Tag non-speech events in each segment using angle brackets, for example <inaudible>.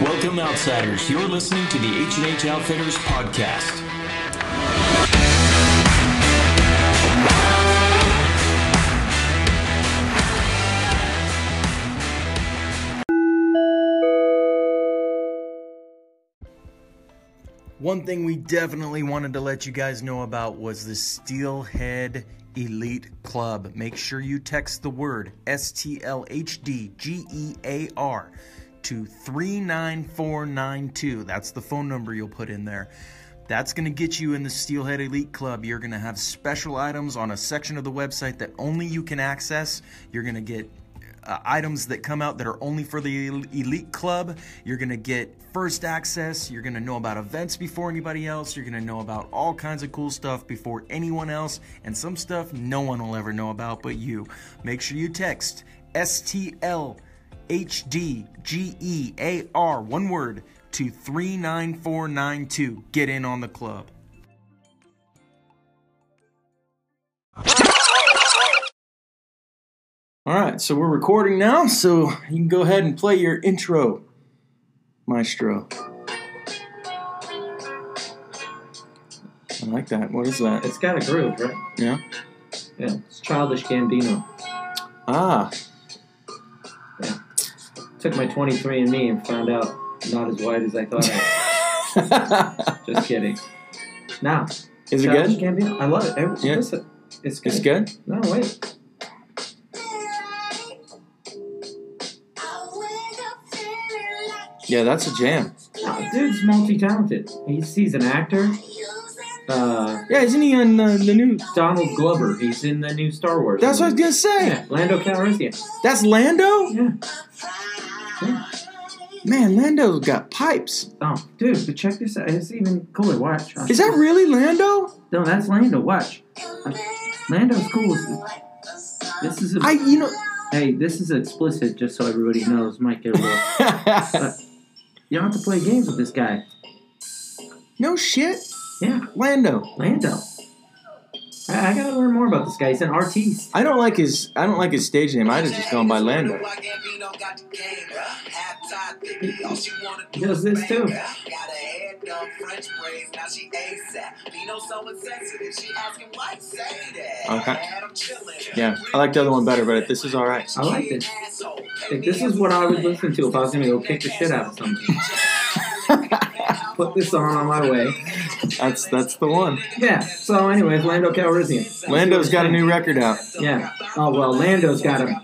Welcome, outsiders. You're listening to the H&H Outfitters podcast. One thing we definitely wanted to let you guys know about was the Steelhead Elite Club. Make sure you text the word S T L H D G E A R to 39492. That's the phone number you'll put in there. That's going to get you in the Steelhead Elite Club. You're going to have special items on a section of the website that only you can access. You're going to get uh, items that come out that are only for the elite club. You're going to get first access. You're going to know about events before anybody else. You're going to know about all kinds of cool stuff before anyone else, and some stuff no one will ever know about but you. Make sure you text STL HDGEAR, one word, to 39492. Get in on the club. All right, so we're recording now, so you can go ahead and play your intro, Maestro. I like that. What is that? It's got a groove, right? Yeah. Yeah, it's Childish Gambino. Ah, Took my 23andMe and found out not as white as I thought. I was. <laughs> Just kidding. Now, is it good? Gambino, I love it. Every, Yeah. Listen, it's good. It's good. No, wait. Yeah, that's a jam. No, dude's multi-talented. He's he's an actor. Uh, Yeah, isn't he on uh, the new? Donald Glover. He's in the new Star Wars. That's what I was gonna say. Yeah, Lando Calrissian. That's Lando. Yeah. Man, Lando's got pipes. Oh, dude, but check this out. It's even cooler. Watch. Is that really Lando? No, that's Lando. Watch. Lando's cool. This is a. I, you know. Hey, this is explicit, just so everybody knows. Might get a little. You don't have to play games with this guy. no shit. Yeah, Lando. Lando. I, I gotta learn more about this guy. He's an artiste. I don't like his. I don't like his stage name. I'd have just gone by Lando. He does this too. Okay. Yeah, I like the other one better, but this is all right. I like this. Like, this is what I would listen to if I was gonna go kick the shit out of somebody. <laughs> Put this on on my way. That's that's the one. Yeah. So, anyways, Lando Calrissian. Lando's got a new record out. Yeah. Oh well, Lando's got a.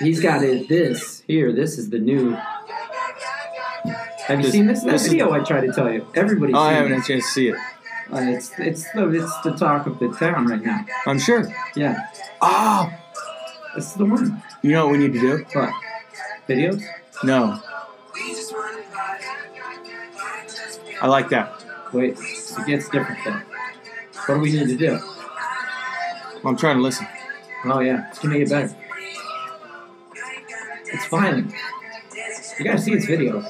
He's got it. This here. This is the new. Have you This- seen this? That this is- video I tried to tell you. Everybody's Oh, I haven't it. had a chance to see it. Uh, it's it's the it's the talk of the town right now. I'm sure. Yeah, Oh, it's the one. you know what we need to do? What? Videos? No. I like that. Wait, it gets different though. What do we need to do? I'm trying to listen. Oh yeah, it's gonna get better. It's fine. You gotta see its videos.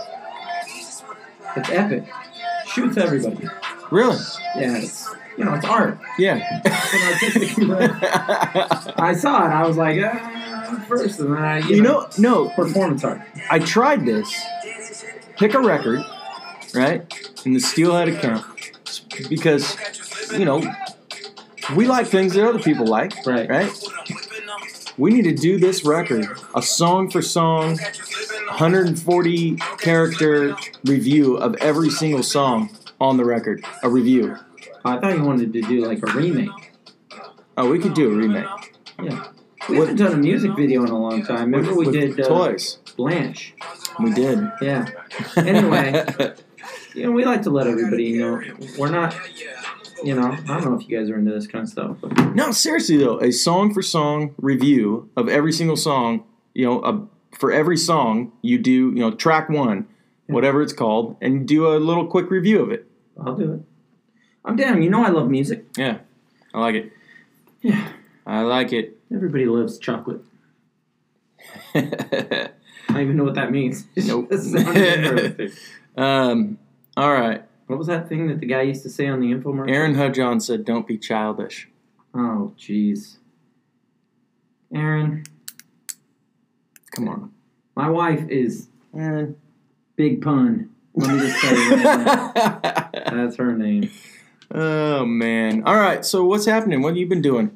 It's epic. Shoots everybody. Really? Yeah, it's you know it's art. Yeah. It's. <laughs> I saw it. I was like, ah, first, and then I you, you know, no. performance art. I tried this. Pick a record, right? In the Steelhead account, because you know we like things that other people like, Right. Right. We need to do this record, a song for song, 140 character review of every single song on the record. A review. I thought you wanted to do like a remake. Oh, we could do a remake. Yeah. We haven't done a music video in a long time. Remember we With did uh, toys. Blanche. We did. Yeah. Anyway, <laughs> you know, we like to let everybody know we're not. You know, I don't know if you guys are into this kind of stuff, but No, seriously though, a song for song review of every single song. You know, a, for every song you do, you know, track one, Yeah. whatever it's called, and do a little quick review of it. I'll do it. I'm down. You know, I love music. Yeah, I like it. Yeah. I like it. Everybody loves chocolate. <laughs> I don't even know what that means. <laughs> Nope. just sounded perfect. <laughs> um. All right. What was that thing that the guy used to say on the infomercial? Aaron Hudjon said, "Don't be childish." Oh, jeez. Aaron, Come on. my wife is Aaron. Big pun. Let me just tell you right now. That's her name. oh man! All right. So what's happening? What have you been doing?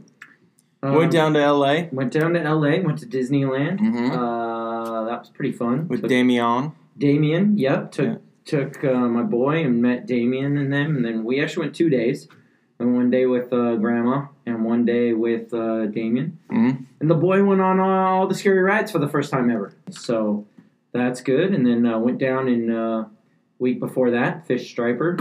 Um, Went down to L.A. Went down to LA. Went to Disneyland. Mhm. Uh, that was pretty fun. with Took Damian. Damien. Yep. Took Yeah. took uh, my boy and met Damien and them, and then we actually went two days. And one day with uh, Grandma, and one day with uh, Damien. Mhm. And the boy went on uh, all the scary rides for the first time ever. So that's good. And then uh, went down in uh, week before that, Fish Striper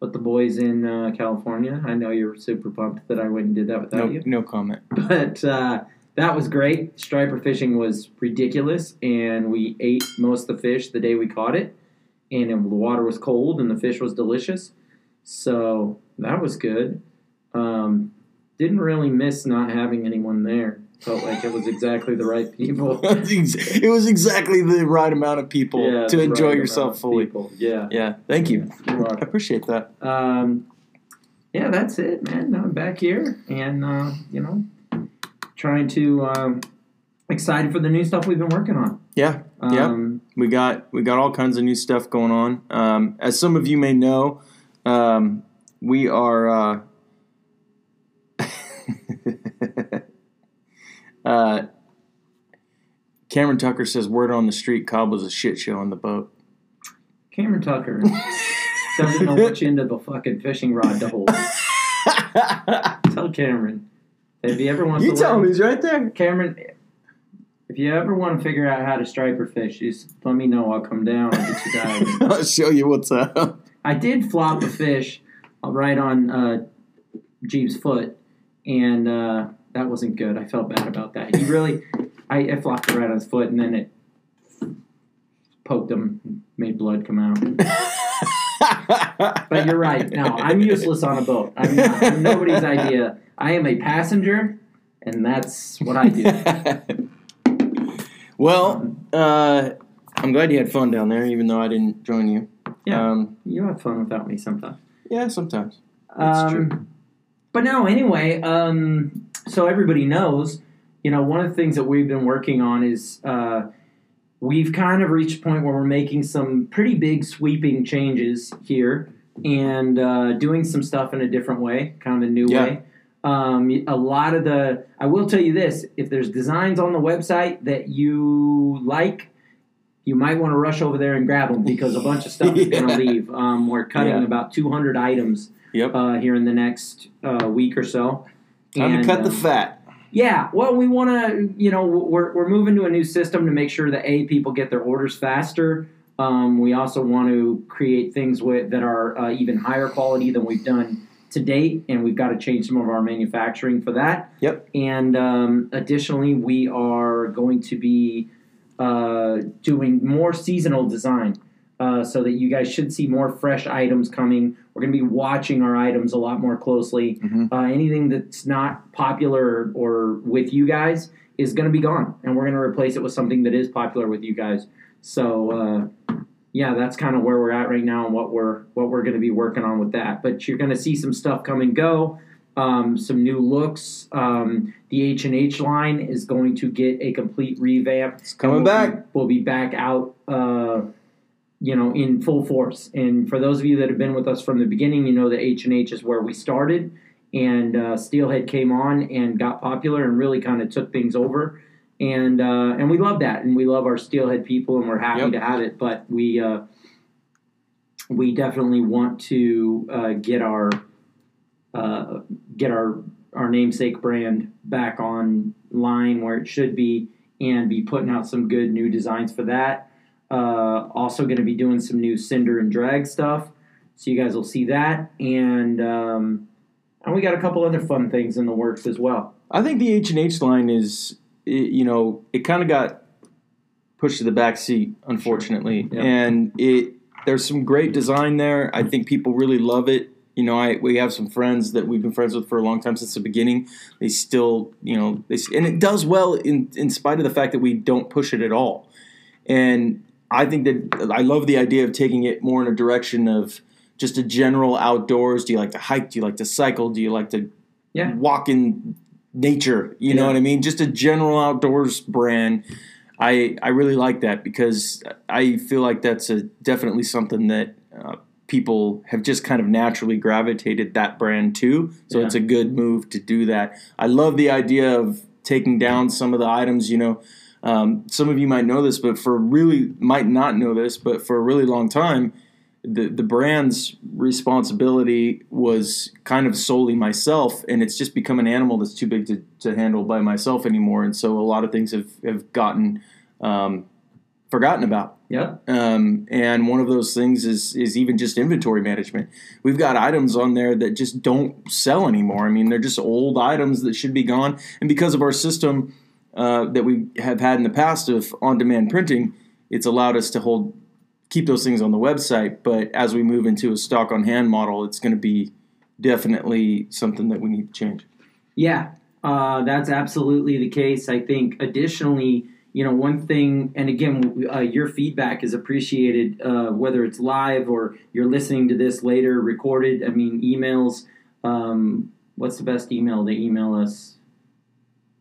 with the boys in uh, California. I know you're super pumped that I went and did that without No, you. no comment. <laughs> But uh, that was great. Striper fishing was ridiculous, and we ate most of the fish the day we caught it. And the water was cold, and the fish was delicious. So that was good. Um, didn't really miss not having anyone there. Felt like it was exactly the right people. <laughs> it was exactly the right amount of people Yeah, to enjoy right yourself fully. people. Yeah. Yeah, thank you. I appreciate that. Um, yeah, that's it, man. I'm back here, and uh, you know, trying to um, excited for the new stuff we've been working on. Yeah, yeah. Um, We got we got all kinds of new stuff going on. Um, as some of you may know, um, we are. Uh, <laughs> uh, Cameron Tucker says word on the street Cobb was a shit show on the boat. Cameron Tucker doesn't know which end of the fucking fishing rod to hold. <laughs> Tell Cameron if you ever want you to tell learn, him he's right there. Cameron. If you ever want to figure out how to striper fish, just let me know. I'll come down and get you diving. <laughs> I'll show you what's up. I did flop a fish right on uh, foot, and uh, that wasn't good. I felt bad about that. He really, I, I flopped it right on his foot, and then it poked him, made blood come out. But you're right. No, I'm useless on a boat. I'm, I'm nobody's idea. I am a passenger, and that's what I do. <laughs> well, uh, I'm glad you had fun down there, even though I didn't join you. Yeah. Um, You have fun without me sometimes. yeah, sometimes. That's Um, true. But no, anyway, um, so everybody knows, you know, one of the things that we've been working on is uh, we've kind of reached a point where we're making some pretty big sweeping changes here and uh, doing some stuff in a different way, kind of a new Yeah. way. Um, a lot of the, I will tell you this: if there's designs on the website that you like, you might want to rush over there and grab them because a bunch of stuff is going <laughs> to leave. Um, we're cutting Yeah. about 200 items Yep. uh, here in the next uh, week or so. Time And, to cut the um, fat. yeah, well, we want to, you know, we're, we're moving to a new system to make sure that A, people get their orders faster. Um, we also want to create things with, that are uh, even higher quality than we've done to date, and we've got to change some of our manufacturing for that. Yep. And um, additionally, we are going to be uh, doing more seasonal design. Uh, so that you guys should see more fresh items coming. We're going to be watching our items a lot more closely. Mhm. Uh, anything that's not popular or with you guys is going to be gone, and we're going to replace it with something that is popular with you guys. So, uh, yeah, that's kind of where we're at right now, and what we're what we're going to be working on with that. But you're going to see some stuff come and go, um, some new looks. Um, the H and H line is going to get a complete revamp. It's coming We'll back. Be, we'll be back out, uh, you know, in full force. And for those of you that have been with us from the beginning, you know that H and H is where we started, and uh, Steelhead came on and got popular and really kind of took things over. And uh, and we love that, and we love our Steelhead people, and we're happy Yep. to have it. But we uh, we definitely want to uh, get our uh, get our our namesake brand back on line where it should be and be putting out some good new designs for that. Uh, also, going to be doing some new cinder and drag stuff, so you guys will see that. And um, and we got a couple other fun things in the works as well. I think the H and H line is, you know, it kind of got pushed to the back seat, unfortunately, Yeah. and it there's some great design there. I think people really love it. You know, I we have some friends that we've been friends with for a long time since the beginning. They still, you know, they and it does well in in spite of the fact that we don't push it at all. And I think that I love the idea of taking it more in a direction of just a general outdoors. Do you like to hike? Do you like to cycle? Do you like to Yeah. walk in nature? You know what I mean? Just a general outdoors brand. I I really like that because I feel like that's a definitely something that uh, people have just kind of naturally gravitated that brand to. So Yeah. it's a good move to do that. I love the idea of taking down some of the items. You know, um, some of you might know this, but for really might not know this, but for a really long time, the the brand's responsibility was kind of solely myself, and it's just become an animal that's too big to, to handle by myself anymore. And so a lot of things have have gotten um, forgotten about. Yep. Um, and one of those things is is even just inventory management. We've got items on there that just don't sell anymore. I mean, they're just old items that should be gone. And because of our system uh, that we have had in the past of on-demand printing, it's allowed us to hold keep those things on the website. But as we move into a stock on hand model, it's going to be definitely something that we need to change. Yeah, uh, that's absolutely the case. I think additionally, you know, one thing, and again, uh, your feedback is appreciated, uh, whether it's live or you're listening to this later recorded. I mean, emails. Um, what's the best email to email us?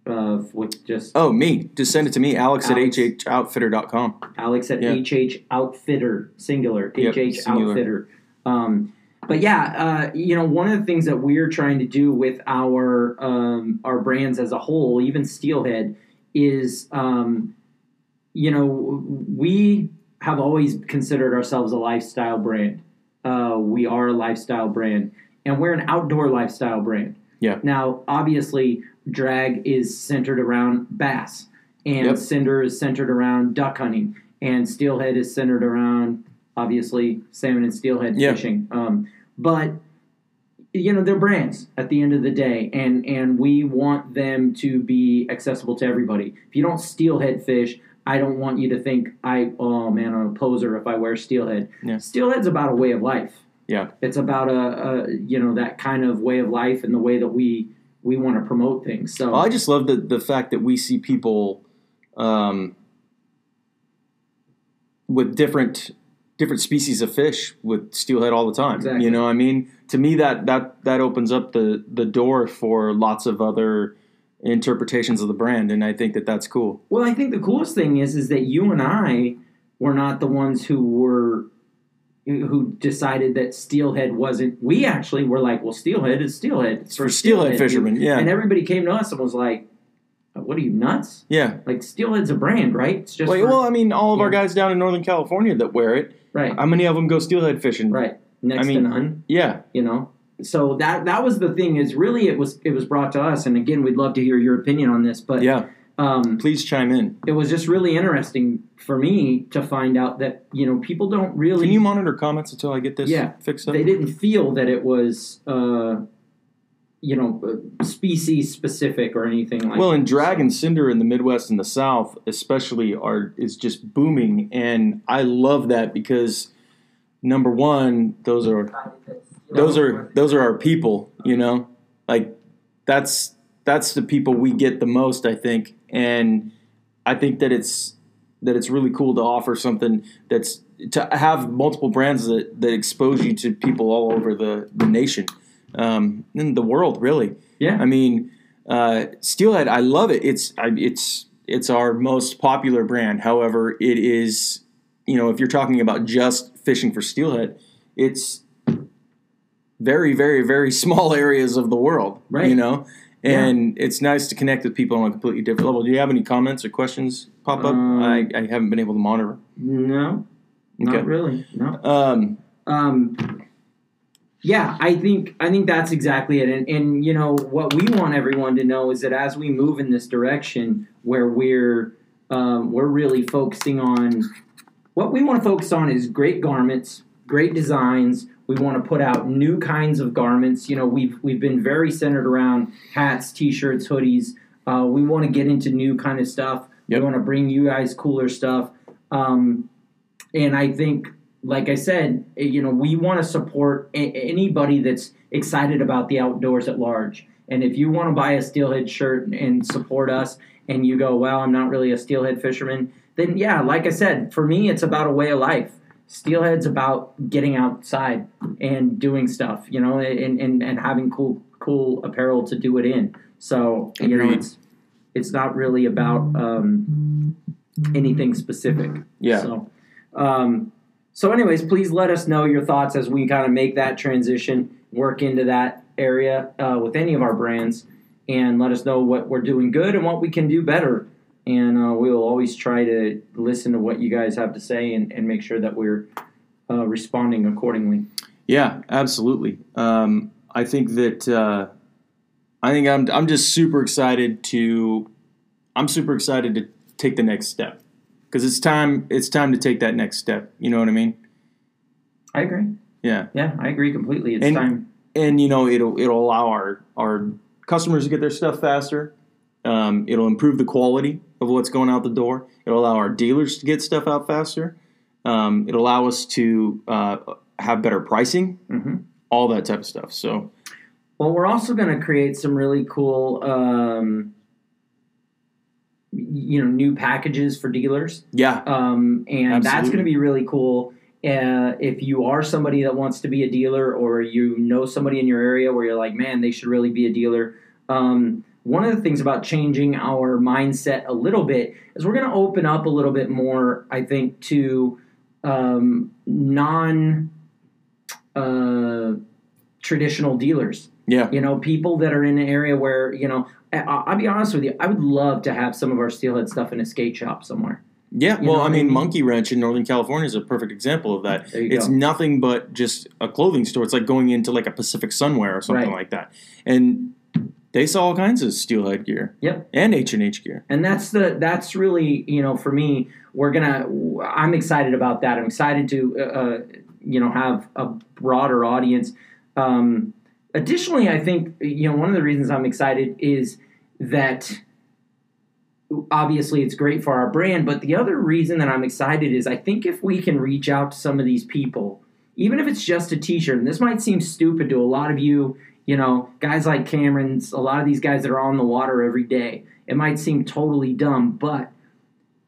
Uh, with just Oh, me. Just send it to me, alex, Alex. at hhoutfitter.com. Alex at Yeah. HH Outfitter, singular, Yep, HH singular. Outfitter. Um, but yeah, uh, you know, one of the things that we're trying to do with our um, our brands as a whole, even Steelhead, is um, you know we have always considered ourselves a lifestyle brand. Uh, we are a lifestyle brand, and we're an outdoor lifestyle brand. Yeah. Now, obviously, drag is centered around bass, and Yep. cinder is centered around duck hunting, and steelhead is centered around obviously salmon and steelhead Yeah. fishing. Um, but you know they're brands at the end of the day, and and we want them to be accessible to everybody. If you don't steelhead fish, I don't want you to think I oh man I'm a poser if I wear steelhead. Yeah. Steelhead's about a way of life. Yeah. It's about a, a you know that kind of way of life and the way that we we want to promote things. So Well, I just love the the fact that we see people um, with different different species of fish with steelhead all the time. Exactly. You know, I mean, to me that that that opens up the the door for lots of other interpretations of the brand, and I think that that's cool. Well, I think the coolest thing is is that you and I were not the ones who were who decided that steelhead wasn't. We actually were like, well, steelhead is steelhead. It's For steelhead fishermen, yeah. And everybody came to us and was like, "What are you nuts? Yeah. Like steelhead's a brand, right? It's just Well, for- well, I mean, all of our guys down in Northern California that wear it, right, how many of them go steelhead fishing? right. Next I mean- to none. Yeah. you know so that that was the thing is really it was it was brought to us and again we'd love to hear your opinion on this but Yeah. um, Please chime in. it was just really interesting for me to find out that you know people don't really Can you monitor comments until I get this Yeah. fixed up? they didn't feel that it was uh, you know uh, species specific or anything like Well, that. and drag and cinder in the Midwest and the South, especially, are is just booming, and I love that because number one, those are those are those are our people. You know, like that's that's the people we get the most, I think, and I think that it's that it's really cool to offer something that's to have multiple brands that, that expose you to people all over the, the nation um, and the world, really. yeah I mean, uh, Steelhead, I love it. It's I, it's it's our most popular brand. However, it is you know if you're talking about just fishing for steelhead, it's very very very <laughs> small areas of the world. Right. You know. And it's nice to connect with people on a completely different level. Do you have any comments or questions pop up? Um, I, I haven't been able to monitor. no Okay. not really no Um, um, yeah, I think I think that's exactly it. And, and you know what we want everyone to know is that as we move in this direction, where we're um, we're really focusing on what we want to focus on is great garments, great designs. We want to put out new kinds of garments. You know, we've we've been very centered around hats, t-shirts, hoodies. Uh, we want to get into new kind of stuff. Yep. We want to bring you guys cooler stuff. Um, and I think, like I said, eh, you know, we want to support a- anybody that's excited about the outdoors at large. And if you want to buy a steelhead shirt and support us, and you go, "Well, I'm not really a steelhead fisherman," then yeah, like I said, for me, it's about a way of life. Steelhead's about getting outside and doing stuff, you know, and, and, and having cool cool apparel to do it in. So you know, it's it's not really about um, anything specific. Yeah. So, um, so anyways, please let us know your thoughts as we kind of make that transition, work into that area uh, with any of our brands, and let us know what we're doing good and what we can do better. And uh, we will always try to listen to what you guys have to say and, and make sure that we're uh, responding accordingly. Yeah, absolutely. Um, I think that uh, I think I'm I'm just super excited to I'm super excited to take the next step because it's time it's time to take that next step. You know what I mean? I agree. Yeah, Yeah, I agree completely. It's And- time. and you know it'll it'll allow our our customers to get their stuff faster. Um, it'll improve the quality of what's going out the door. It'll allow our dealers to get stuff out faster. Um, it'll allow us to uh, have better pricing, hmm all that type of stuff. So Well, we're also going to create some really cool, um, you know, new packages for dealers, yeah, um, and that's going to be really cool. Uh, if you are somebody that wants to be a dealer, or you know somebody in your area where you're like, man, they should really be a dealer. Um, one of the things about changing our mindset a little bit is we're going to open up a little bit more, I think, to um, non uh, traditional dealers. yeah. You know, people that are in an area where you know. I'll be honest with you. I would love to have some of our steelhead stuff in a skate shop somewhere. Yeah, You well, I mean? Monkey Wrench in Northern California is a perfect example of that. There you It's go. nothing but just a clothing store. It's like going into like a Pacific Sunwear or something Right. like that, and they sell all kinds of steelhead gear Yep. and H and H gear. and that's the that's really you know for me we're gonna i'm excited about that i'm excited to uh, uh, you know have a broader audience um, additionally i think you know one of the reasons i'm excited is that obviously it's great for our brand but the other reason that i'm excited is i think if we can reach out to some of these people even if it's just a t-shirt and this might seem stupid to a lot of you you know guys like cameron's a lot of these guys that are on the water every day it might seem totally dumb but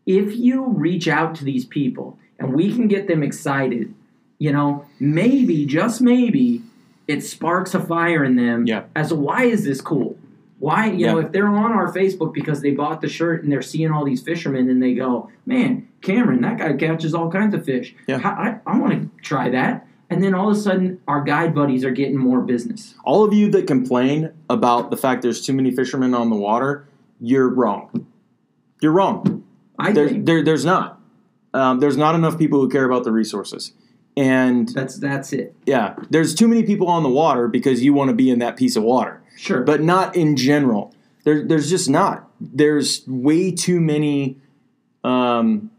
if you reach out to these people and we can get them excited you know maybe just maybe it sparks a fire in them Yeah. as to why is this cool why you know if they're on our facebook because they bought the shirt and they're seeing all these fishermen and they go man cameron that guy catches all kinds of fish Yeah. i, I, I want to try that and then all of a sudden our guide buddies are getting more business All of you that complain about the fact there's too many fishermen on the water, you're wrong. You're wrong. i There, think there, there's not. Um, there's not enough people who care about the resources, and that's that's it yeah, there's too many people on the water because you want to be in that piece of water. sure but not in general. There, there's just not. There's way too many. Um,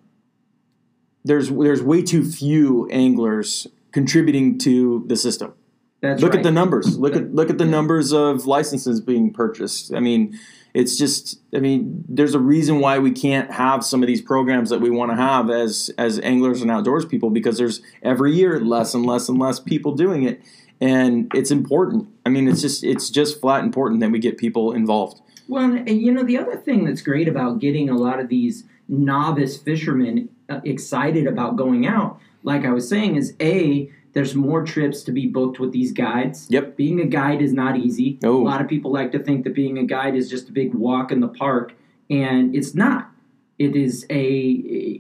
there's there's way too few anglers contributing to the system. that's Look right. at the numbers. Look at look at the numbers of licenses being purchased. I mean, it's just. I mean, there's a reason why we can't have some of these programs that we want to have as as anglers and outdoors people because there's every year less and less and less people doing it, and it's important. I mean, it's just it's just flat important that we get people involved. Well, and, you know, the other thing that's great about getting a lot of these novice fishermen uh, excited about going out, like I was saying, is A, there's more trips to be booked with these guides. Yep. Being a guide is not easy. No. A lot of people like to think that being a guide is just a big walk in the park, and it's not. It is a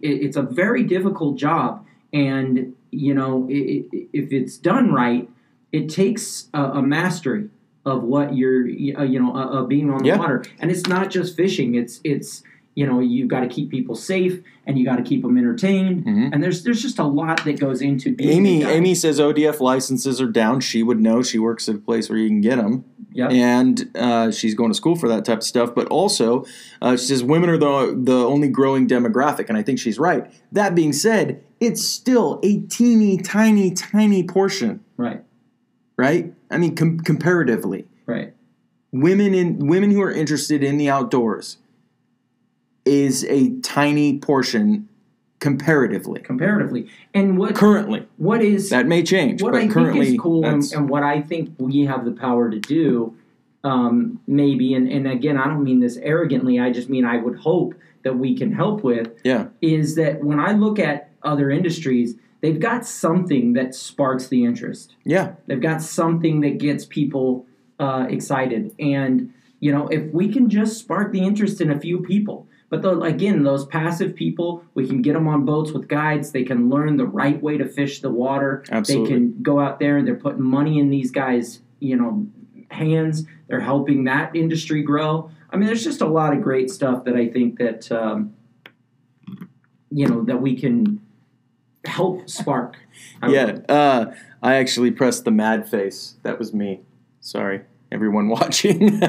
it's a very difficult job, and you know, if it's done right, it takes a, a mastery of what you're uh, you know uh, uh, being on the Yeah. water and it's not just fishing it's it's you know you've got to keep people safe and you got to keep them entertained Mhm. and there's there's just a lot that goes into being Amy. Amy says ODF licenses are down. She would know. She works at a place where you can get them. Yep. and uh, she's going to school for that type of stuff. But also, uh, she says women are the the only growing demographic, and I think she's right. That being said, it's still a teeny tiny tiny portion, right right? I mean, com- comparatively, right women in women who are interested in the outdoors is a tiny portion comparatively. comparatively and what Currently, what is that may change, what but I currently, think is cool and, and what I think we have the power to do, um, maybe, and, and again, I don't mean this arrogantly, I just mean I would hope that we can help with, yeah, is that when I look at other industries, they've got something that sparks the interest. yeah, They've got something that gets people uh, excited. And, you know, if we can just spark the interest in a few people, But the, again, those passive people, we can get them on boats with guides. They can learn the right way to fish the water. Absolutely. They can go out there. And they're putting money in these guys, you know, hands. They're helping that industry grow. I mean, there's just a lot of great stuff that I think that um, you know that we can help spark. I Yeah, uh, I actually pressed the mad face. That was me. Sorry, everyone <laughs> watching.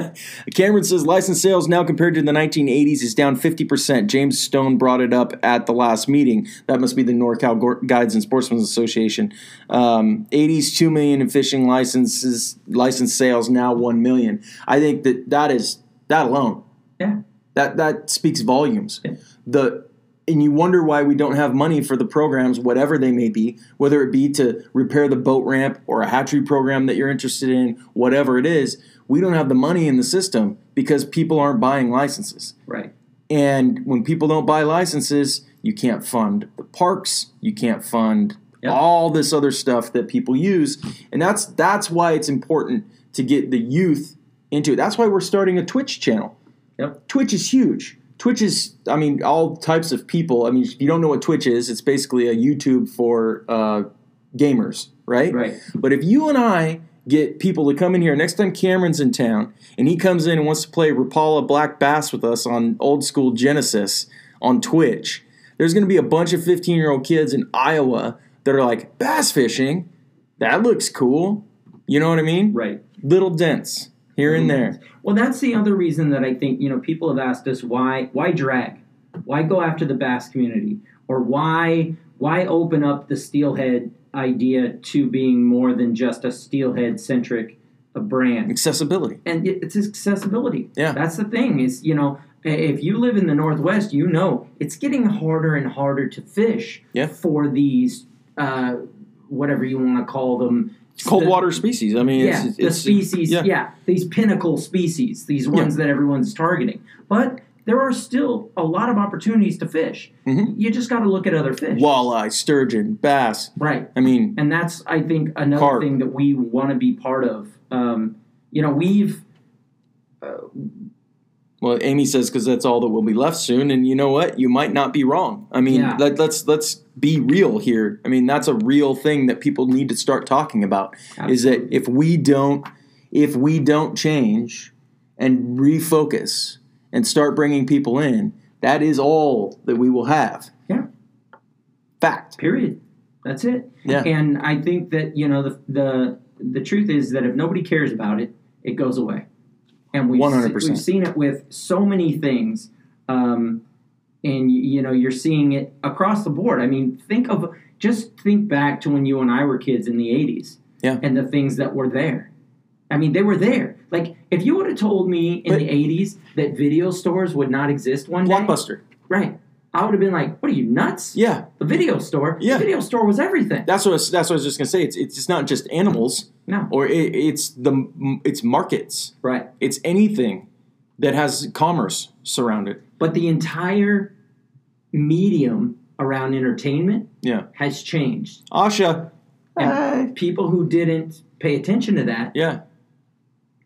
Cameron says license sales now compared to the 1980s is down 50%. James Stone brought it up at the last meeting. That must be the NorCal Guides and Sportsmen Association. Um, 80s, 2 million in fishing licenses, license sales now 1 million. I think that that is, that alone, yeah, that, that speaks volumes. Yeah. The and you wonder why we don't have money for the programs, whatever they may be, whether it be to repair the boat ramp or a hatchery program that you're interested in, whatever it is, we don't have the money in the system because people aren't buying licenses. right. And when people don't buy licenses, you can't fund the parks, you can't fund Yep. all this other stuff that people use. And that's that's why it's important to get the youth into it. That's why we're starting a Twitch channel. Yep. Twitch is huge. Twitch is, I mean, all types of people. I mean, if you don't know what Twitch is, it's basically a YouTube for uh, gamers, right? Right. But if you and I get people to come in here, next time Cameron's in town and he comes in and wants to play Rapala Black Bass with us on old school Genesis on Twitch, there's going to be a bunch of 15 year old kids in Iowa that are like, bass fishing? That looks cool. You know what I mean? Right. Little dents here and there. Well, that's the other reason that I think you know people have asked us why why drag, why go after the bass community, or why why open up the steelhead idea to being more than just a steelhead centric brand. Accessibility. and it's accessibility. Yeah. that's the thing. Is you know, if you live in the Northwest, you know it's getting harder and harder to fish Yeah. for these, uh, whatever you want to call them, Cold the- water species. I mean, Yeah, it's, the it's, species. yeah. Yeah. these pinnacle species, these ones that everyone's targeting. But there are still a lot of opportunities to fish. Mhm. You just got to look at other fish. walleye, sturgeon, bass. right. I mean, and that's I think another Carp. thing that we want to be part of. Um, you know, we've well, Amy says because that's all that will be left soon, and you know what? You might not be wrong. I mean, Yeah. let, let's let's be real here. I mean, that's a real thing that people need to start talking about. Is that if we don't if we don't change and refocus and start bringing people in, that is all that we will have. Yeah. Fact. period. That's it. Yeah. And I think that you know the the the truth is that if nobody cares about it, it goes away. And we've, 100%. we've seen it with so many things. Um, and you know you're seeing it across the board. I mean, think of just think back to when you and I were kids in the '80s, Yeah. and the things that were there. I mean, they were there. Like if you would have told me in But- the '80s that video stores would not exist one day, Blockbuster. right? I would have been like, "What are you nuts?" Yeah. The video store. Yeah. The video store was everything. That's what I was, that's what I was just gonna say. It's it's not just animals, No. or it, it's the it's markets. Right. It's anything that has commerce surrounded. But the entire medium around entertainment Yeah. has changed. Asha. And people who didn't pay attention to that Yeah.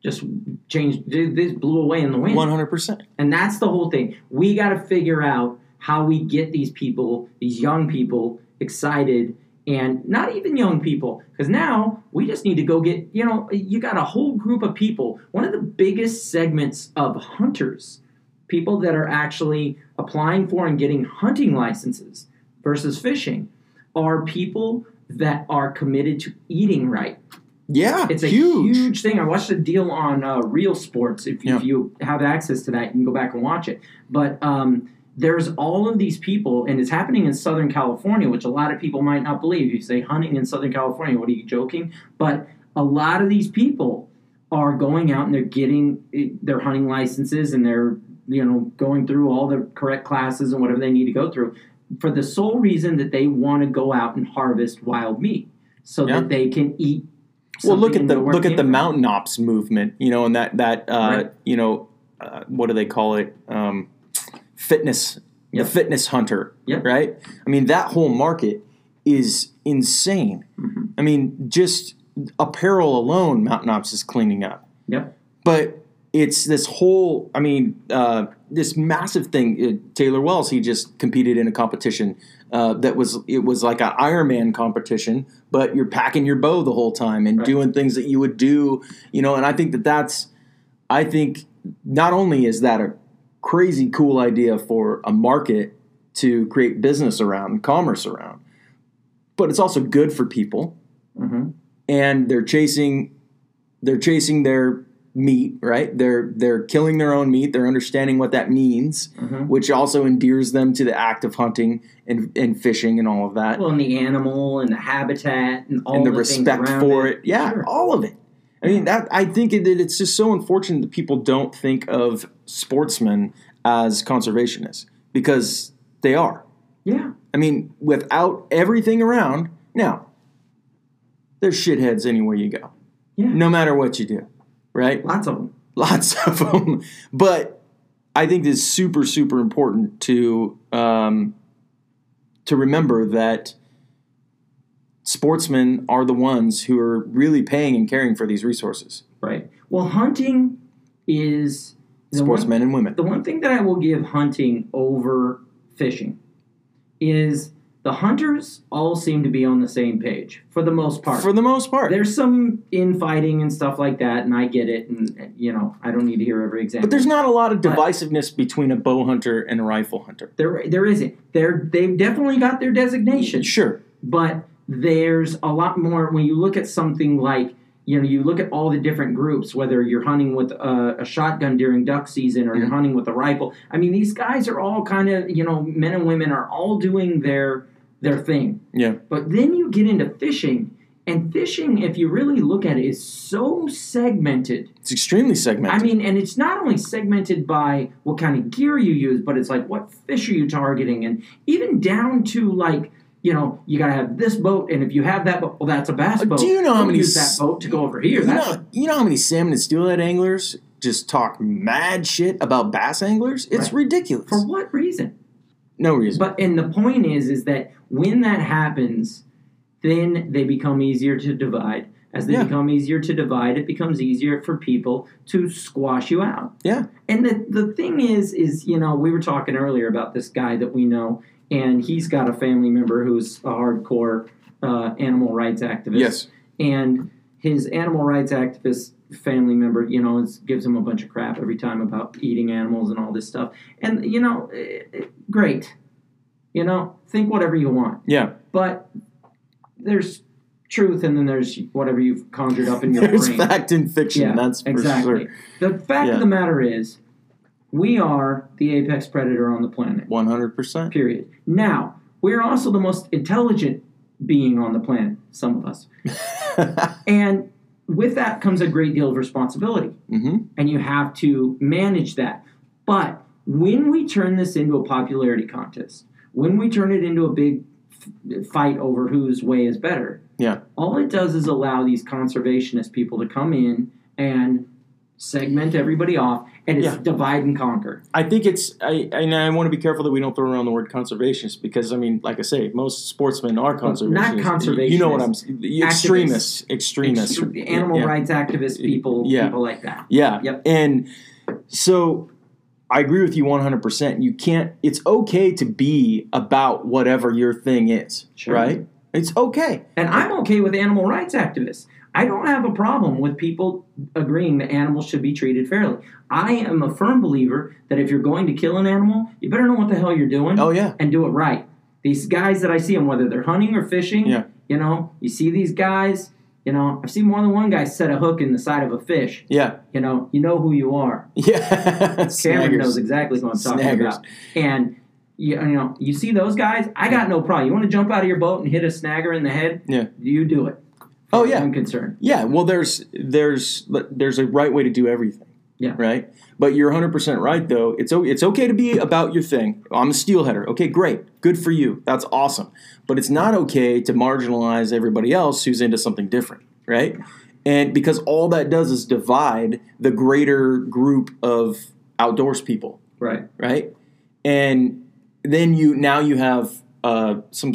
just changed. This blew away in the wind. One hundred percent. And that's the whole thing. We got to figure out how we get these people, these young people, excited. And not even young people, because now we just need to go get, you know, you got a whole group of people. One of the biggest segments of hunters, people that are actually applying for and getting hunting licenses versus fishing, are people that are committed to eating right. Yeah. It's a huge. huge, thing. I watched a deal on uh, Real Sports. If, Yeah. if you have access to that, you can go back and watch it. But um, there's all of these people, and it's happening in Southern California, which a lot of people might not believe. You say hunting in Southern California, what are you joking? But a lot of these people are going out and they're getting eh, their hunting licenses and they're you know going through all the correct classes and whatever they need to go through for the sole reason that they want to go out and harvest wild meat so Yeah. that they can eat Well, look at the and know where it look at the from. mountain ops movement. You know, and that that uh, Right. you know, uh, what do they call it? Um, fitness. Yep. The fitness hunter. Yep. Right. I mean, that whole market is insane. Mhm. I mean, just apparel alone, mountain ops is cleaning up. Yep. But it's this whole. I mean, uh, this massive thing. Uh, Taylor Wells, he just competed in a competition uh, that was it was like an Ironman competition, but you're packing your bow the whole time and Right. doing things that you would do, you know. And I think that that's, I think not only is that a crazy cool idea for a market to create business around, commerce around, but it's also good for people. Hmm and they're chasing they're chasing their meat right? They're they're killing their own meat. They're understanding what that means Mhm. which also endears them to the act of hunting and, and fishing and all of that. Well, and the animal and the habitat and all and the, the respect for it, yeah Sure. all of it i mean that i think that it's just so unfortunate that people don't think of sportsmen as conservationists because they are Yeah. i mean without everything around now there's shitheads anywhere you go Yeah. no matter what you do, right? Lots of them. Lots <laughs> of them. But I think it's super, super important to um, to remember that sportsmen are the ones who are really paying and caring for these resources. Right. Well, hunting is the one- Sportsmen and women. the one thing that I will give hunting over fishing is the hunters all seem to be on the same page for the most part. For the most part. there's some infighting and stuff like that, and I get it, and you know I don't need to hear every example. But there's not a lot of But- divisiveness between a bow hunter and a rifle hunter. there there isn't. They're they've definitely got their designation. Sure. but there's a lot more when you look at something like you know you look at all the different groups whether you're hunting with a, a shotgun during duck season or you're hunting with a rifle i mean these guys are all kind of you know men and women are all doing their their thing Yeah. but then you get into fishing and fishing if you really look at it is so segmented It's extremely segmented. I mean, and it's not only segmented by what kind of gear you use, but it's like what fish are you targeting, and even down to like you know you got to have this boat, and if you have that boat, well, that's a bass Uh, boat. do you know how many use that boat to go over here? You know, you know how many salmon and steelhead anglers just talk mad shit about bass anglers? It's Right. ridiculous. for what reason? no reason. But and the point is, is that when that happens, then they become easier to divide. As they Yeah. become easier to divide, it becomes easier for people to squash you out. yeah. And the the thing is, is you know, we were talking earlier about this guy that we know, and he's got a family member who's a hardcore uh, animal rights activist. Yes. And his animal rights activist family member, you know, is, gives him a bunch of crap every time about eating animals and all this stuff. And you know, eh, eh, great. You know, think whatever you want, Yeah. but there's truth, and then there's whatever you've conjured up in your There's brain. fact and fiction. Yeah, that's for exactly. sure. The fact Yeah. of the matter is, we are the apex predator on the planet. One hundred percent. Period. Now, we're also the most intelligent being on the planet, some of us. <laughs> And with that comes a great deal of responsibility, hmm and you have to manage that. But when we turn this into a popularity contest, when we turn it into a big f- fight over whose way is better, Yeah. all it does is allow these conservationist people to come in and segment everybody off, and it's Yeah. divide and conquer. I think it's. I and I want to be careful that we don't throw around the word conservationist because I mean, like I say, most sportsmen are conservationists. not conservationists. You know what I'm. conservationists. the Extremists. Extremists. Ext- animal yeah. rights activists, people, Yeah. people like that. Yeah. Yep. And so I agree with you 100%. You can't, it's okay to be about whatever your thing is, Sure. right? It's okay. And I'm okay with animal rights activists. I don't have a problem with people agreeing that animals should be treated fairly. I am a firm believer that if you're going to kill an animal, you better know what the hell you're doing Oh, yeah. and do it right. These guys that I see them, whether they're hunting or fishing, Yeah. you know, you see these guys, you know, I've seen more than one guy set a hook in the side of a fish. Yeah. You know, you know who you are. Yeah. <laughs> Cameron knows exactly who I'm talking Snaggers. about. And you, you know, you see those guys. I got no problem. You want to jump out of your boat and hit a snagger in the head? Yeah. you do it. Oh, yeah. I'm concerned. Yeah, well, there's there's there's a right way to do everything. Yeah. Right. But you're 100 percent right though. It's it's okay to be about your thing. I'm a steelheader. Okay, great, good for you. That's awesome. But it's not okay to marginalize everybody else who's into something different. Right. And because all that does is divide the greater group of outdoors people. Right. Right. And then you now you have uh, some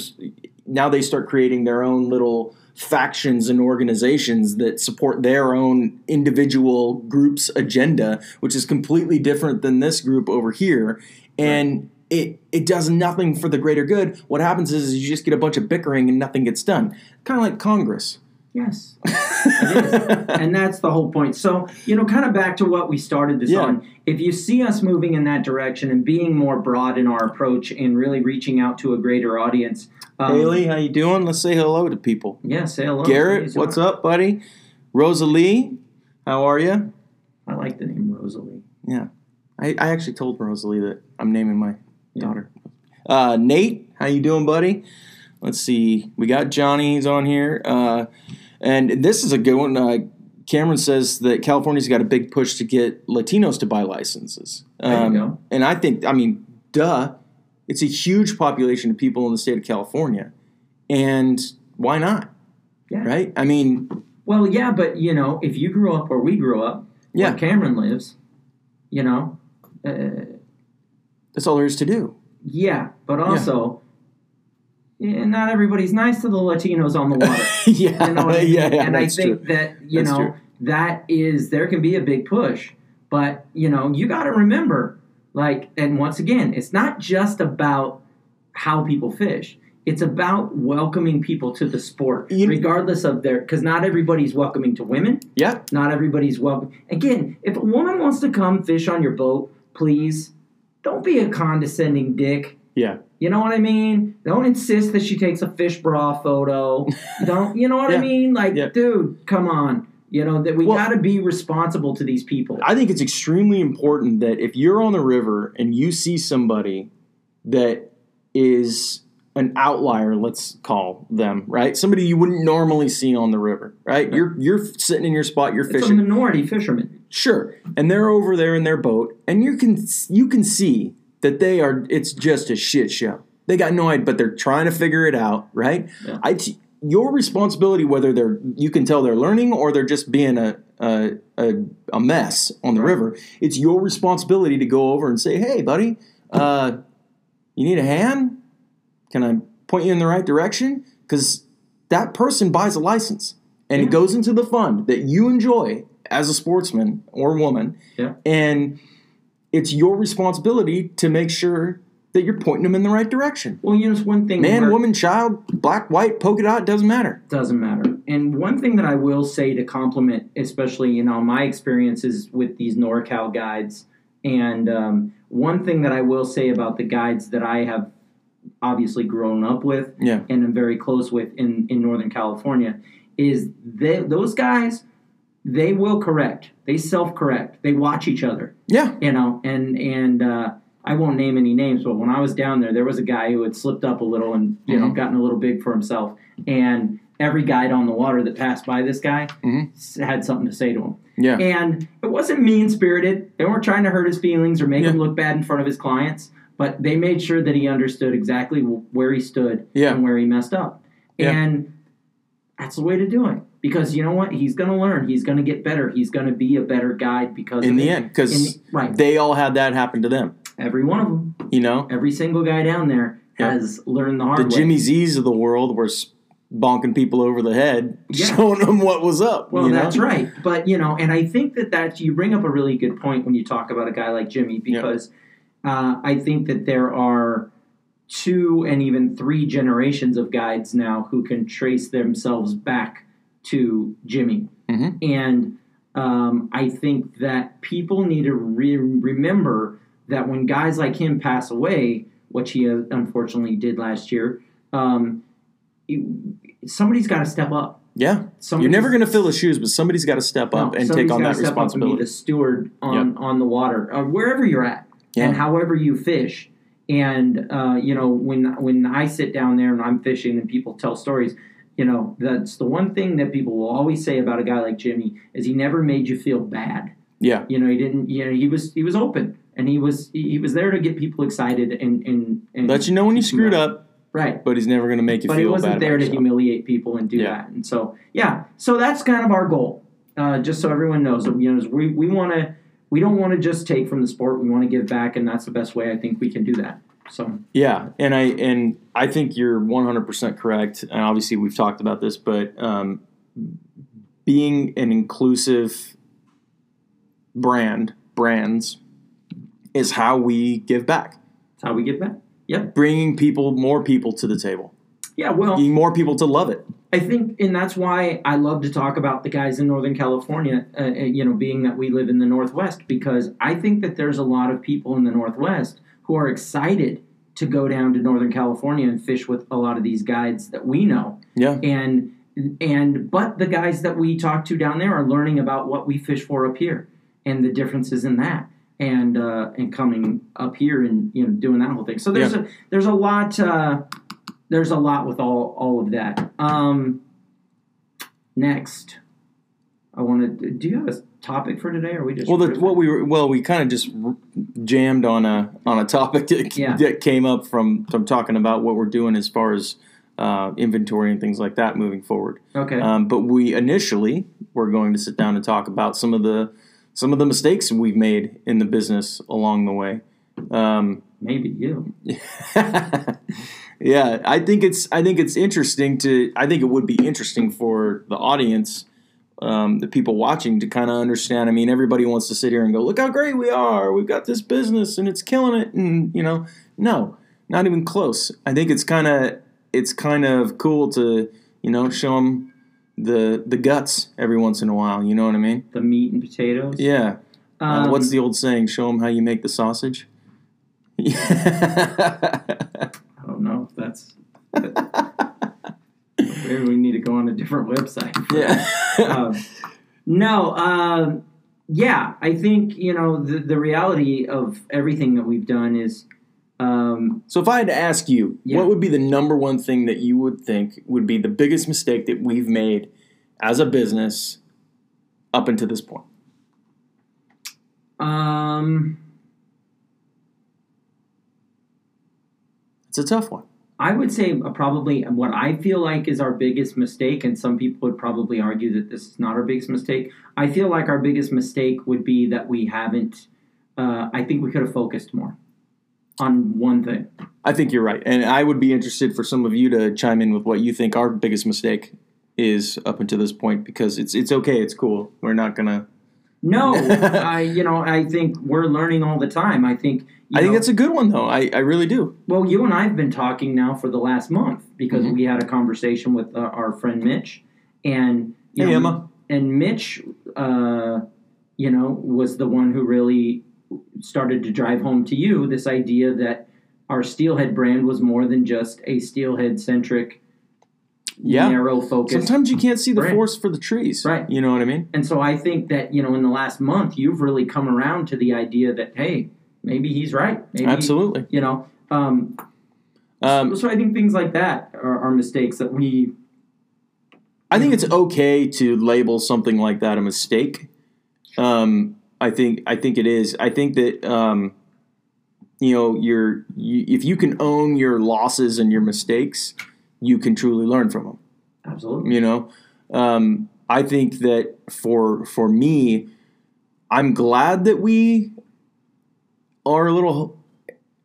now they start creating their own little factions and organizations that support their own individual group's agenda, which is completely different than this group over here. And it it does nothing for the greater good. What happens is, is you just get a bunch of bickering and nothing gets done. Kind of like Congress. Yes. <laughs> And that's the whole point. So, you know, kind of back to what we started this Yeah. on. If you see us moving in that direction and being more broad in our approach and really reaching out to a greater audience, um, Haley, how you doing? Let's say hello to people. yeah, say hello. Garrett, what's up, buddy? Rosalie, how are you? I like the name Rosalie. Yeah, I, I actually told Rosalie that I'm naming my Yeah. daughter. Uh, Nate, how you doing, buddy? Let's see. We got Johnny's on here, uh, and this is a good one. Uh, Cameron says that California's got a big push to get Latinos to buy licenses. There you Um, go. And I think, I mean, duh, it's a huge population of people in the state of California, and why not? Yeah. Right? I mean, Well, yeah, but you know, if you grew up where we grew up, Yeah. where Cameron lives, you know, uh, that's all there is to do. yeah, but also, Eh, not everybody's nice to the Latinos on the water. <laughs> yeah, You know I mean? yeah, yeah, and I think true. that you That's know true. that is there can be a big push, but you know you got to remember, like, and once again, it's not just about how people fish. It's about welcoming people to the sport, You- regardless of their. Because not everybody's welcoming to women. Yeah, Not everybody's welcome. Again, if a woman wants to come fish on your boat, please don't be a condescending dick. Yeah, You know what I mean? Don't insist that she takes a fish bra photo. <laughs> Don't you know what Yeah. I mean? Like, Yeah. dude, come on. You know that we Well- got to be responsible to these people. I think it's extremely important that if you're on the river and you see somebody that is an outlier, let's call them, right? Somebody you wouldn't normally see on the river, right? You're you're sitting in your spot, you're it's a fishing. minority fisherman. Sure. And they're over there in their boat and you can you can see that they are it's just a shit show. They got no idea, but they're trying to figure it out, right? Yeah. I t- your responsibility whether they're you can tell they're learning or they're just being a a, a, a mess on the Right. river. It's your responsibility to go over and say, "Hey, buddy, uh, you need a hand? Can I point you in the right direction?" Cuz that person buys a license and Yeah. it goes into the fund that you enjoy as a sportsman or woman. Yeah. And it's your responsibility to make sure that you're pointing them in the right direction. Well, you know, it's one thing. Man, where- woman, child, black, white, polka dot, doesn't matter. doesn't matter. And one thing that I will say to compliment, especially you know my experiences with these NorCal guides, and um, one thing that I will say about the guides that I have obviously grown up with Yeah. and am very close with in in Northern California is they, those guys they will correct they self correct they watch each other Yeah. you know and and uh, i won't name any names but when i was down there there was a guy who had slipped up a little and you know Mhm. gotten a little big for himself and every guide on the water that passed by this guy Mhm. had something to say to him Yeah. and it wasn't mean spirited they weren't trying to hurt his feelings or make him look bad in front of his clients but they made sure that he understood exactly where he stood Yeah. and where he messed up Yeah. and that's the way to do it because you know what he's going to learn he's going to get better he's going to be a better guide because In the it. end, because the- right they all had that happen to them. Every one of them, You know, every single guy down there Yeah. has learned the hard the way. Jimmy Z's of the world were bonking people over the head, Yeah. showing them what was up. well, you know? that's right. But you know, and I think that that you bring up a really good point when you talk about a guy like Jimmy because uh, I think that there are two and even three generations of guides now who can trace themselves back to Jimmy, Mhm. and um, I think that people need to re- remember that when guys like him pass away, which he uh, unfortunately did last year, um, you- somebody's got to step up. Yeah, you're never going to fill the shoes, but somebody's got to step up no, and take on that step up and responsibility. be the steward on on the water, uh, wherever you're at, and however you fish. And uh, you know, when when I sit down there and I'm fishing, and people tell stories, you know, that's the one thing that people will always say about a guy like Jimmy is he never made you feel bad. Yeah, You know, he didn't. You know, he was he was open and he was he was there to get people excited and and, and let you know when you screwed up, right. but he's never going to make you But he wasn't there to humiliate people and do Yeah. that. And so, yeah, so that's kind of our goal. Uh, just so everyone knows, you know, we we want to we don't want to just take from the sport. We want to give back, and that's the best way I think we can do that. So Yeah, and I and I think you're 100% correct. And obviously, we've talked about this, but um, being an inclusive brand, brands, is how we give back. that's how we give back. Yep. Bringing people, more people to the table, Yeah. Well, getting more people to love it. I think, and that's why I love to talk about the guys in Northern California. Uh, uh, you know, being that we live in the Northwest, because I think that there's a lot of people in the Northwest who are excited to go down to Northern California and fish with a lot of these guides that we know. Yeah, And and but the guys that we talk to down there are learning about what we fish for up here and the differences in that. And uh, and coming up here and you know doing that whole thing. So there's a there's a lot. Uh, there's a lot with all all of that. Um, next, I want to. Do you have a topic for today, or are we just? Well, the, what we were well, we kind of just jammed on a on a topic that, Yeah. <laughs> that came up from from talking about what we're doing as far as uh, inventory and things like that moving forward. okay. Um, but we initially were going to sit down and talk about some of the some of the mistakes we've made in the business along the way. Um, Maybe you. <laughs> yeah, I think it's I think it's interesting to I think it would be interesting for the audience, um, the people watching to kind of understand. I mean, everybody wants to sit here and go, "Look how great we are! We've got this business and it's killing it." And you know, no, not even close. I think it's kind of it's kind of cool to you know show them the the guts every once in a while. You know what I mean? The meat and potatoes. Yeah. Uh, Um, what's the old saying? Show them how you make the sausage. <laughs> I don't know if that's. <laughs> Maybe we need to go on a different website. <laughs> yeah. <laughs> um, no, um, yeah, I think you know the the reality of everything that we've done is, um, So if I had to ask you, Yeah. what would be the number one thing that you would think would be the biggest mistake that we've made as a business up until this point? um, It's a tough one. I would say probably what I feel like is our biggest mistake, and some people would probably argue that this is not our biggest mistake. I feel like our biggest mistake would be that we haven't. Uh, I think we could have focused more on one thing. I think you're right. And I would be interested for some of you to chime in with what you think our biggest mistake is up until this point because it's it's okay, it's cool. We're not gonna No, <laughs> I you know I think we're learning all the time. I think you I think know, that's a good one though. I, I really do. well. You and I have been talking now for the last month because Mhm. we had a conversation with uh, our friend Mitch, and you Hey know, Emma. and Mitch, uh, you know, was the one who really started to drive home to you this idea that our steelhead brand was more than just a steelhead centric, Yeah. narrow focus. Sometimes you can't see the forest for the trees. Right. You know what I mean? And so I think that you know, in the last month, you've really come around to the idea that hey, maybe he's right. Maybe, Absolutely. You know, um, Um, so I think things like that are, are mistakes that we. I think it's okay to label something like that a mistake. Um, I think I think it is. I think that um, you know you're you, if you can own your losses and your mistakes, you can truly learn from them. Absolutely. You know, um, I think that for for me, I'm glad that we are a little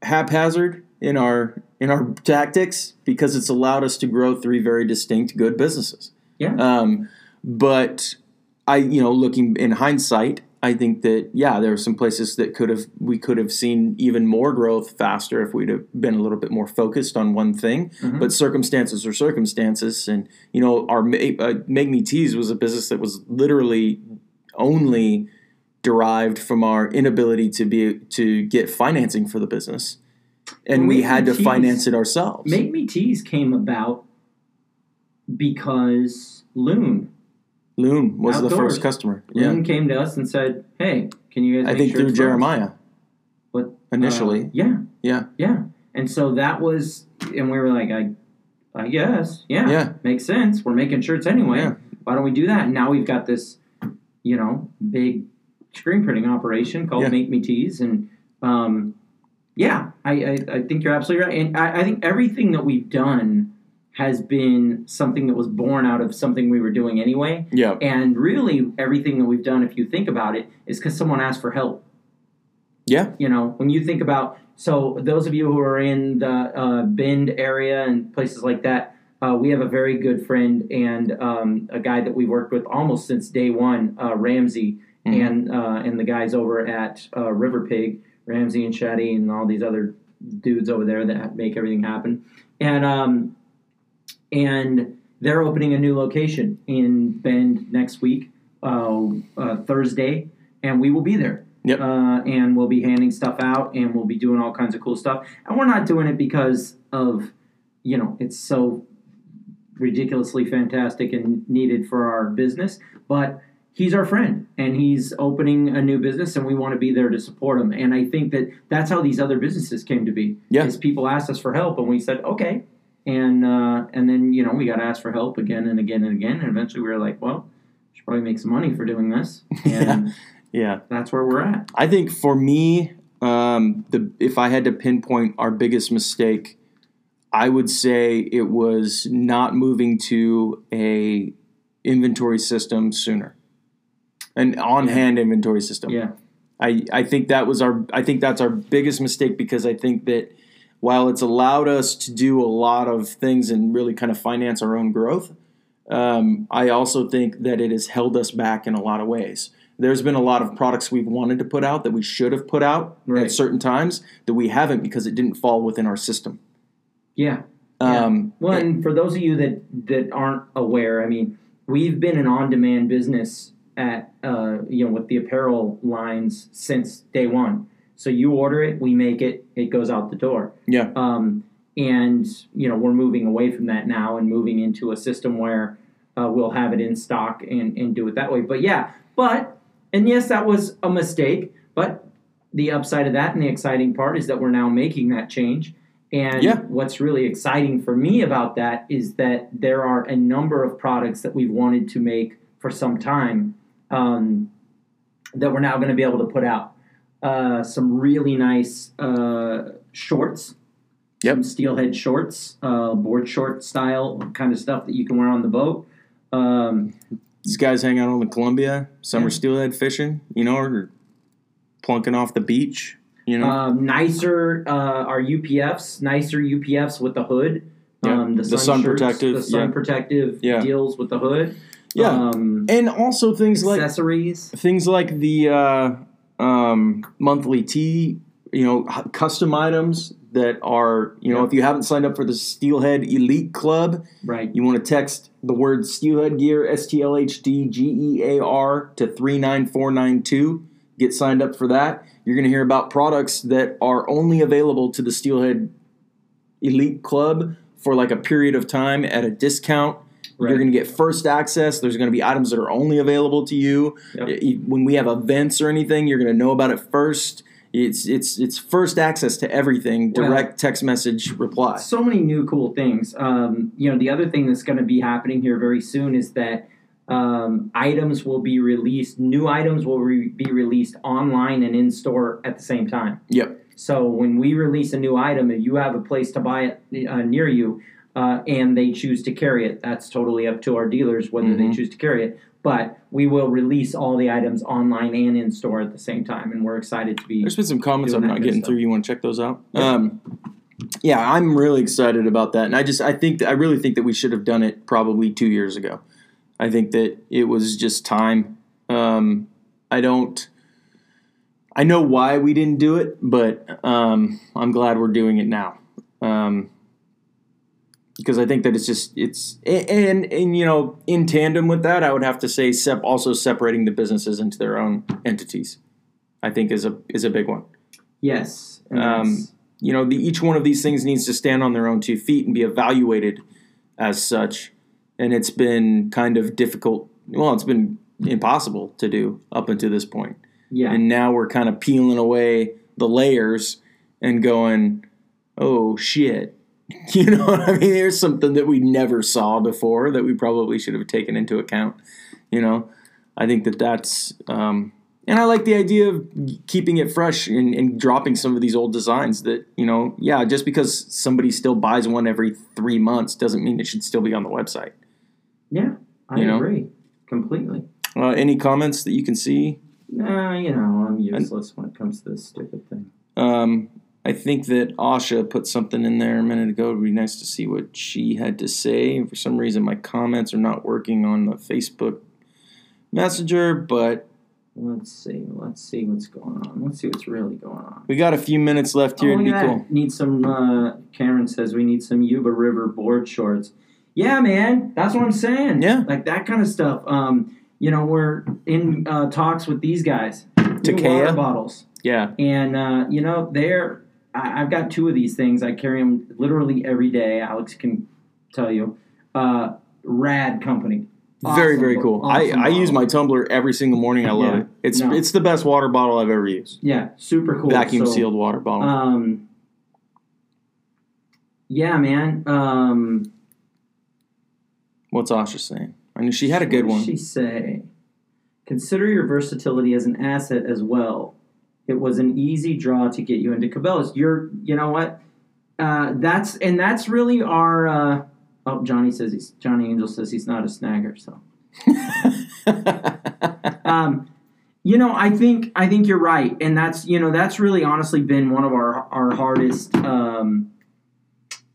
haphazard in our in our tactics because it's allowed us to grow three very distinct good businesses. Yeah. Um, but I, you know, looking in hindsight, I think that yeah, there are some places that could have we could have seen even more growth faster if we'd have been a little bit more focused on one thing. Mhm. But circumstances are circumstances, and you know, our uh, Make Me Tees was a business that was literally only derived from our inability to be to get financing for the business, and Well, we had to Teas- finance it ourselves. Make Me Tees came about because Loon. Loon was the first customer. Yeah, Loon came to us and said, "Hey, can you guys?" I think through? Jeremiah But initially. uh, yeah, Yeah. yeah. And so that was, and we were like, "I, I guess, yeah, Yeah. makes sense. We're making shirts anyway. Yeah. Why don't we do that?" And now we've got this, you know, big screen printing operation called Yeah. Make Me Tees, and um, yeah, I, I, I think you're absolutely right, and I, I think everything that we've done has been something that was born out of something we were doing anyway. Yeah. And really, everything that we've done, if you think about it, is because someone asked for help. Yeah. You know, when you think about so those of you who are in the uh, Bend area and places like that, uh, we have a very good friend and um, a guy that we worked with almost since day one, uh, Ramsey, Mhm. and uh, and the guys over at uh, River Pig, Ramsey and Shetty, and all these other dudes over there that make everything happen, and um, and they're opening a new location in Bend next week, uh, uh, Thursday, and we will be there. Yep. Uh, and we'll be handing stuff out, and we'll be doing all kinds of cool stuff. And we're not doing it because of, you know, it's so ridiculously fantastic and needed for our business, but he's our friend and he's opening a new business and we want to be there to support him and i think that that's how these other businesses came to be Yeah. is people asked us for help and we said okay and uh, and then you know we got asked for help again and again and again. And eventually we were like well we should probably make some money for doing this. <laughs> And Yeah. that's where we're at. I think for me, um, the if I had to pinpoint our biggest mistake, I would say it was not moving to a inventory system sooner, an on-hand inventory system. yeah. I, I think that was our I think that's our biggest mistake because I think that while it's allowed us to do a lot of things and really kind of finance our own growth, um, I also think that it has held us back in a lot of ways. There's been a lot of products we've wanted to put out that we should have put out Right. at certain times that we haven't because it didn't fall within our system. yeah Yeah. Um, Well, and for those of you that that aren't aware, I mean, we've been an on-demand business at uh, you know with the apparel lines since day one. So you order it, we make it, it goes out the door. yeah, Um, and you know we're moving away from that now and moving into a system where uh, we'll have it in stock and, and do it that way. But yeah, but and yes, that was a mistake. But the upside of that and the exciting part is that we're now making that change. And Yeah. what's really exciting for me about that is that there are a number of products that we've wanted to make for some time um, that we're now going to be able to put out. Uh, some really nice uh, shorts Yep. some steelhead shorts, uh, board short style kind of stuff that you can wear on the boat. Um, these guys hang out on the Columbia, summer Yeah. steelhead fishing, you know, or plunking off the beach, you know. um, nicer uh, are UPFs, nicer UPFs with the hood. Um, the, the sun, sun shirts, protective, the sun yeah. protective Yeah. deals with the hood. Yeah. um, and also things like accessories. things like the uh, um, monthly tea, you know, custom items that are, you know, Yeah. if you haven't signed up for the Steelhead Elite Club, Right. you want to text the word Steelhead Gear, S T L H D G E A R, to 39492. Get signed up for that. You're going to hear about products that are only available to the Steelhead Elite Club for like a period of time at a discount. Right. You're going to get first access. There's going to be items that are only available to you. Yep. When we have events or anything, you're going to know about it first. It's it's it's first access to everything. Well- Direct text message reply. so many new cool things. Um, you know, the other thing that's going to be happening here very soon is that um, items will be released. New items will re- be released online and in store at the same time. Yep. So when we release a new item, if you have a place to buy it uh, near you, uh, and they choose to carry it, that's totally up to our dealers whether they Mhm. choose to carry it. But we will release all the items online and in store at the same time, and we're excited to be. There's been some comments I'm not getting through. You want to check those out? Yeah. Um, yeah, I'm really excited about that, and I just I think that, I really think that we should have done it probably two years ago. I think that it was just time. Um, I don't. I know why we didn't do it, but um, I'm glad we're doing it now. Um, because I think that it's just it's and and you know in tandem with that, I would have to say sep- also separating the businesses into their own entities. I think is a is a big one. yes. Um, You know, the, each one of these things needs to stand on their own two feet and be evaluated as such. And it's been kind of difficult. Well, it's been impossible to do up until this point. yeah. And now we're kind of peeling away the layers and going, oh shit. <laughs> You know what I mean? There's something that we never saw before that we probably should have taken into account. You know, I think that that's, um, and I like the idea of keeping it fresh and, and dropping some of these old designs that, you know, yeah, just because somebody still buys one every three months doesn't mean it should still be on the website. yeah, I you know? agree completely. Uh, any comments that you can see? Nah, you know, I'm useless when it comes to this stupid thing. Um, I think that Asha put something in there a minute ago. It would be nice to see what she had to say. For some reason, my comments are not working on the Facebook Messenger, but Let's see. Let's see what's going on. Let's see what's really going on. we got a few minutes left here. Oh, It'd be cool. Need some. Uh, Karen says we need some Yuba River board shorts. Yeah, man, that's what I'm saying. Yeah. like that kind of stuff. Um, you know, we're in uh, talks with these guys. Takeya? bottles, Yeah. and uh, you know they're. I, I've got two of these things. I carry them literally every day. Alex can tell you. Uh, rad company. very Awesome very bo- cool. awesome I, I use my tumbler every single morning. I love Yeah. it. It's No. it's the best water bottle I've ever used. Yeah, super cool. Vacuum So, sealed water bottle. Um, yeah, man. Um, What's Asha saying? I knew she had a good one. She say, consider your versatility as an asset as well. It was an easy draw to get you into Cabela's. You're, you know what? Uh, that's and that's really our. Uh, oh, Johnny says he's Johnny Angel says he's not a snagger. So, <laughs> um, you know, I think I think you're right, and that's you know that's really honestly been one of our our hardest. Um,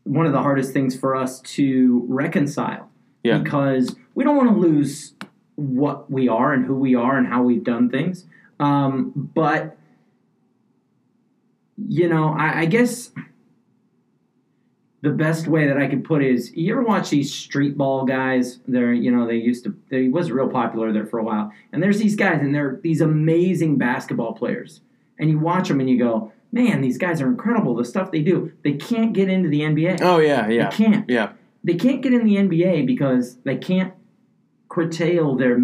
one of the hardest things for us to reconcile Yeah. because we don't want to lose what we are and who we are and how we've done things. Um, but you know, I, I guess the best way that I could put it is you ever watch these street ball guys? They're you know they used to they was real popular there for a while, and there's these guys and they're these amazing basketball players, and you watch them and you go, man, these guys are incredible. The stuff they do, they can't get into the NBA. oh yeah, yeah, They can't yeah. they can't get in the NBA because they can't curtail their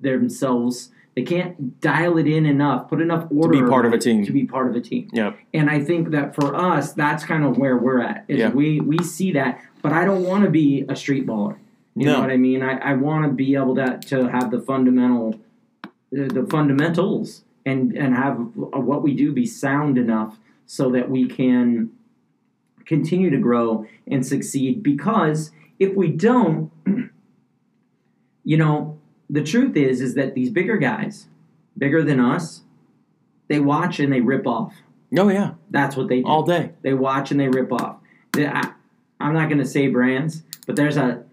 themselves. They can't dial it in enough, put enough order to be part of a team. To be part of a team. Yep. And I think that for us, that's kind of where we're at. Is Yeah. we we see that, but I don't want to be a street baller. You No. know what I mean? I, I want to be able to to have the fundamental, the, the fundamentals, and and have what we do be sound enough so that we can continue to grow and succeed. Because if we don't, <clears throat> you know, the truth is is that these bigger guys, bigger than us, they watch and they rip off. Oh yeah, That's what they do. all day. They watch and they rip off. They- I, I'm not going to say brands, but there's a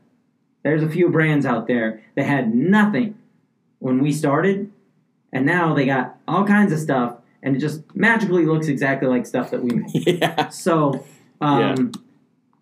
there's a few brands out there that had nothing when we started, and now they got all kinds of stuff, and it just magically looks exactly like stuff that we make. <laughs> yeah. So, um,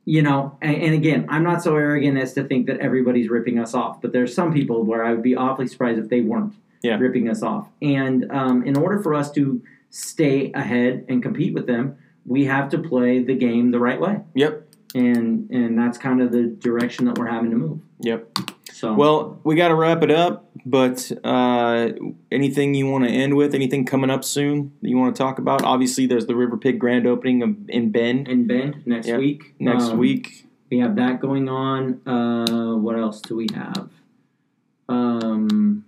you know, and, and again, I'm not so arrogant as to think that everybody's ripping us off, but there's some people where I would be awfully surprised if they weren't Yeah. ripping us off. And um, in order for us to stay ahead and compete with them, we have to play the game the right way, Yep. and and that's kind of the direction that we're having to move. Yep. So, Well, we got to wrap it up. But uh, anything you want to end with? Anything coming up soon that you want to talk about? Obviously, there's the River Pig grand opening of, in Bend in Bend next Yeah. week. next Um, week. we have that going on. Uh, what else do we have? Um,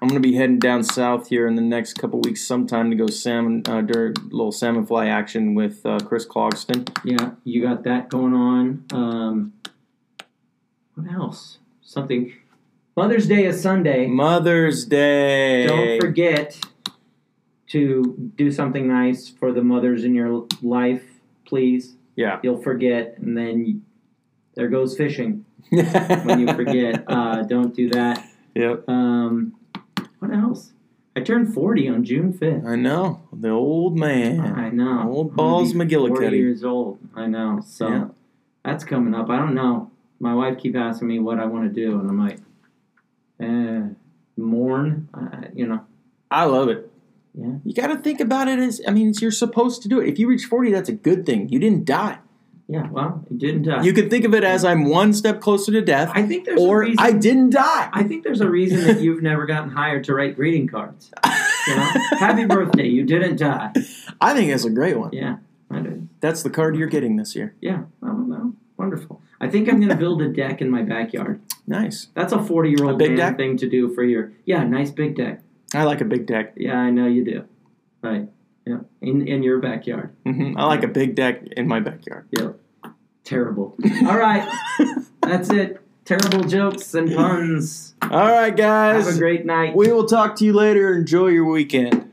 I'm gonna be heading down south here in the next couple weeks, sometime to go salmon, uh, during little salmon fly action with uh, Chris Clogston. yeah, you got that going on. Um, what else? Something. Mother's Day is Sunday. Mother's Day. Don't forget to do something nice for the mothers in your life, please. Yeah. You'll forget, and then there goes fishing <laughs> when you forget. uh, don't do that. yep. Um, what else? I turned 40 on June 5th. I know the old man. I know. Old balls be 40 years old. I know. So Yeah. that's coming up. I don't know. My wife keep asking me what I want to do, and I'm like, eh, mourn. Uh, you know. I love it. Yeah. You got to think about it as I mean, it's, you're supposed to do it. If you reach 40, that's a good thing. You didn't die. Yeah. Well, it didn't die. You can think of it as I'm one step closer to death, I think there's a or reason. I didn't die. I think there's a reason that you've never gotten hired to write greeting cards. <laughs> You know, happy birthday, you didn't die. I think that's a great one. Yeah, I did. That's the card you're getting this year. Yeah, oh, well, wonderful. I think I'm going to build a deck in my backyard. Nice. That's a 40 year old big man deck? thing to do for your. Yeah, nice big deck. I like a big deck. Yeah, I know you do. Right. Yeah, in in your backyard. hmm I like a big deck in my backyard. Yeah. Terrible. All right, <laughs> that's it. Terrible jokes and puns. All right, guys. Have a great night. we will talk to you later. Enjoy your weekend.